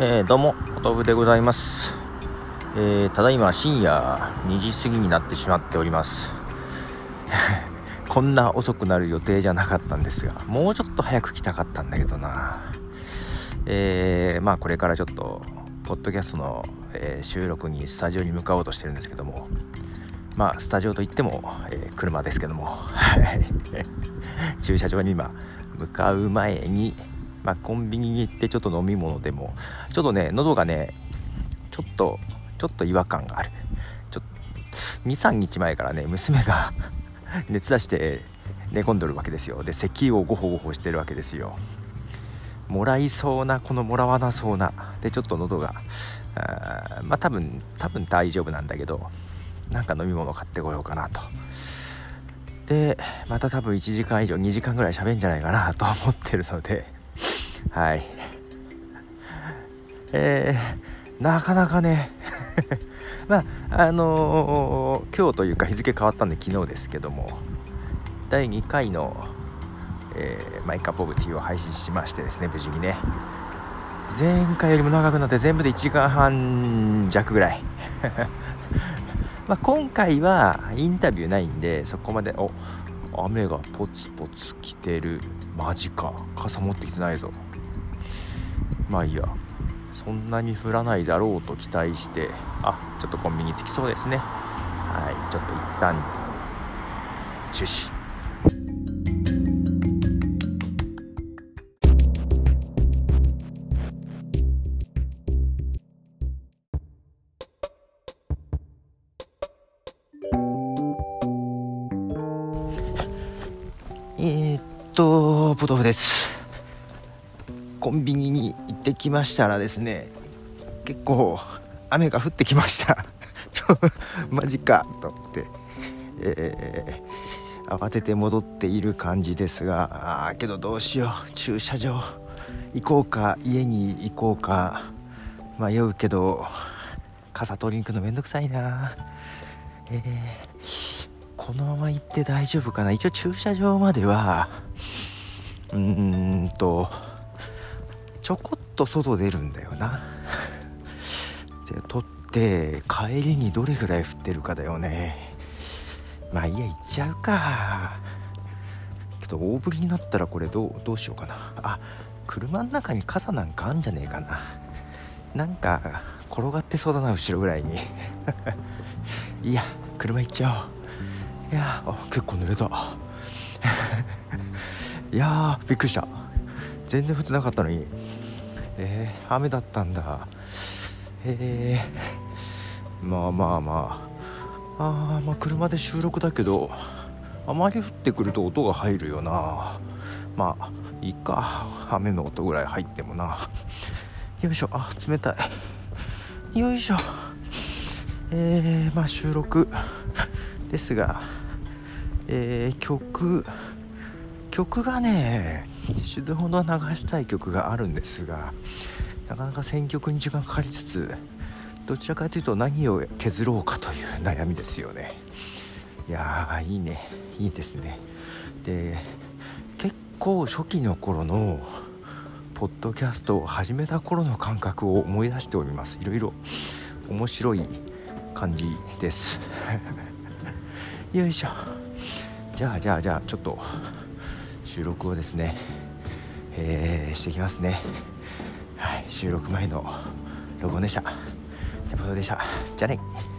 えー、どうも、お豆腐でございます。えー、ただいま深夜2時過ぎになってしまっております。こんな遅くなる予定じゃなかったんですが、もうちょっと早く来たかったんだけどな。えー、まあこれからちょっと、ポッドキャストの、え、収録にスタジオに向かおうとしてるんですけども、まあスタジオといっても、え、車ですけども、駐車場に今向かう前に、まあ、コンビニに行ってちょっと飲み物でもちょっとね喉がねちょっとちょっと違和感がある。ちょ23日前からね娘が 熱出して寝込んでるわけですよ。で咳をゴホゴホしてるわけですよ。もらいそうなこのもらわなそうな。でちょっと喉があまあ多分多分大丈夫なんだけどなんか飲み物買ってこようかなと。でまた多分1時間以上2時間ぐらい喋るんじゃないかなと思ってるので。はい。えー、なかなかね。まああのー、今日というか日付変わったんで昨日ですけども第2回の、えー、マイカポブティーを配信しましてですね無事にね。前回よりも長くなって全部で1時間半弱ぐらい。まあ今回はインタビューないんでそこまでお雨がポツポツ来てる。マジか。傘持ってきてないぞ。まあいいや。そんなに降らないだろうと期待してあちょっとコンビニ着きそうですね。はいちょっと一旦中止。えー、っとポトフです。コンビニに行ってきましたらですね結構雨が降ってきました。マジかと思って、えー、慌てて戻っている感じですがあけどどうしよう。駐車場行こうか。家に行こうか。迷うけど傘取りに行くのめんどくさいな。えー、このまま行って大丈夫かな。一応駐車場まではうーんとちょこっと外出るんだよな。で取って帰りにどれぐらい降ってるかだよね。まあいいや行っちゃうか。けど大降りになったらこれどうどうしようかな。あ車の中に傘なんかあんじゃねえかな。なんか転がってそうだな後ろぐらいに。いや車行っちゃおう。いやあ結構濡れた。いやびっくりした。全然降ってなかったのに。えー、雨だったんだ。え、まあまあまあ。あまあ車で収録だけどあまり降ってくると音が入るよな。まあいいか。雨の音ぐらい入ってもな。よいしょ。あ冷たい。よいしょ。えー、まあ収録ですがえー、曲曲がね死ぬほど流したい曲があるんですがなかなか選曲に時間かかりつつどちらかというと何を削ろうかという悩みですよね。いやーいいね。いいですね。で結構初期の頃のポッドキャストを始めた頃の感覚を思い出しております。いろいろ面白い感じです。よいしょ。じゃあじゃあじゃあちょっと収録をですね、えー、していきますね。はい収録前のロゴでした。じゃあでした。じゃあね。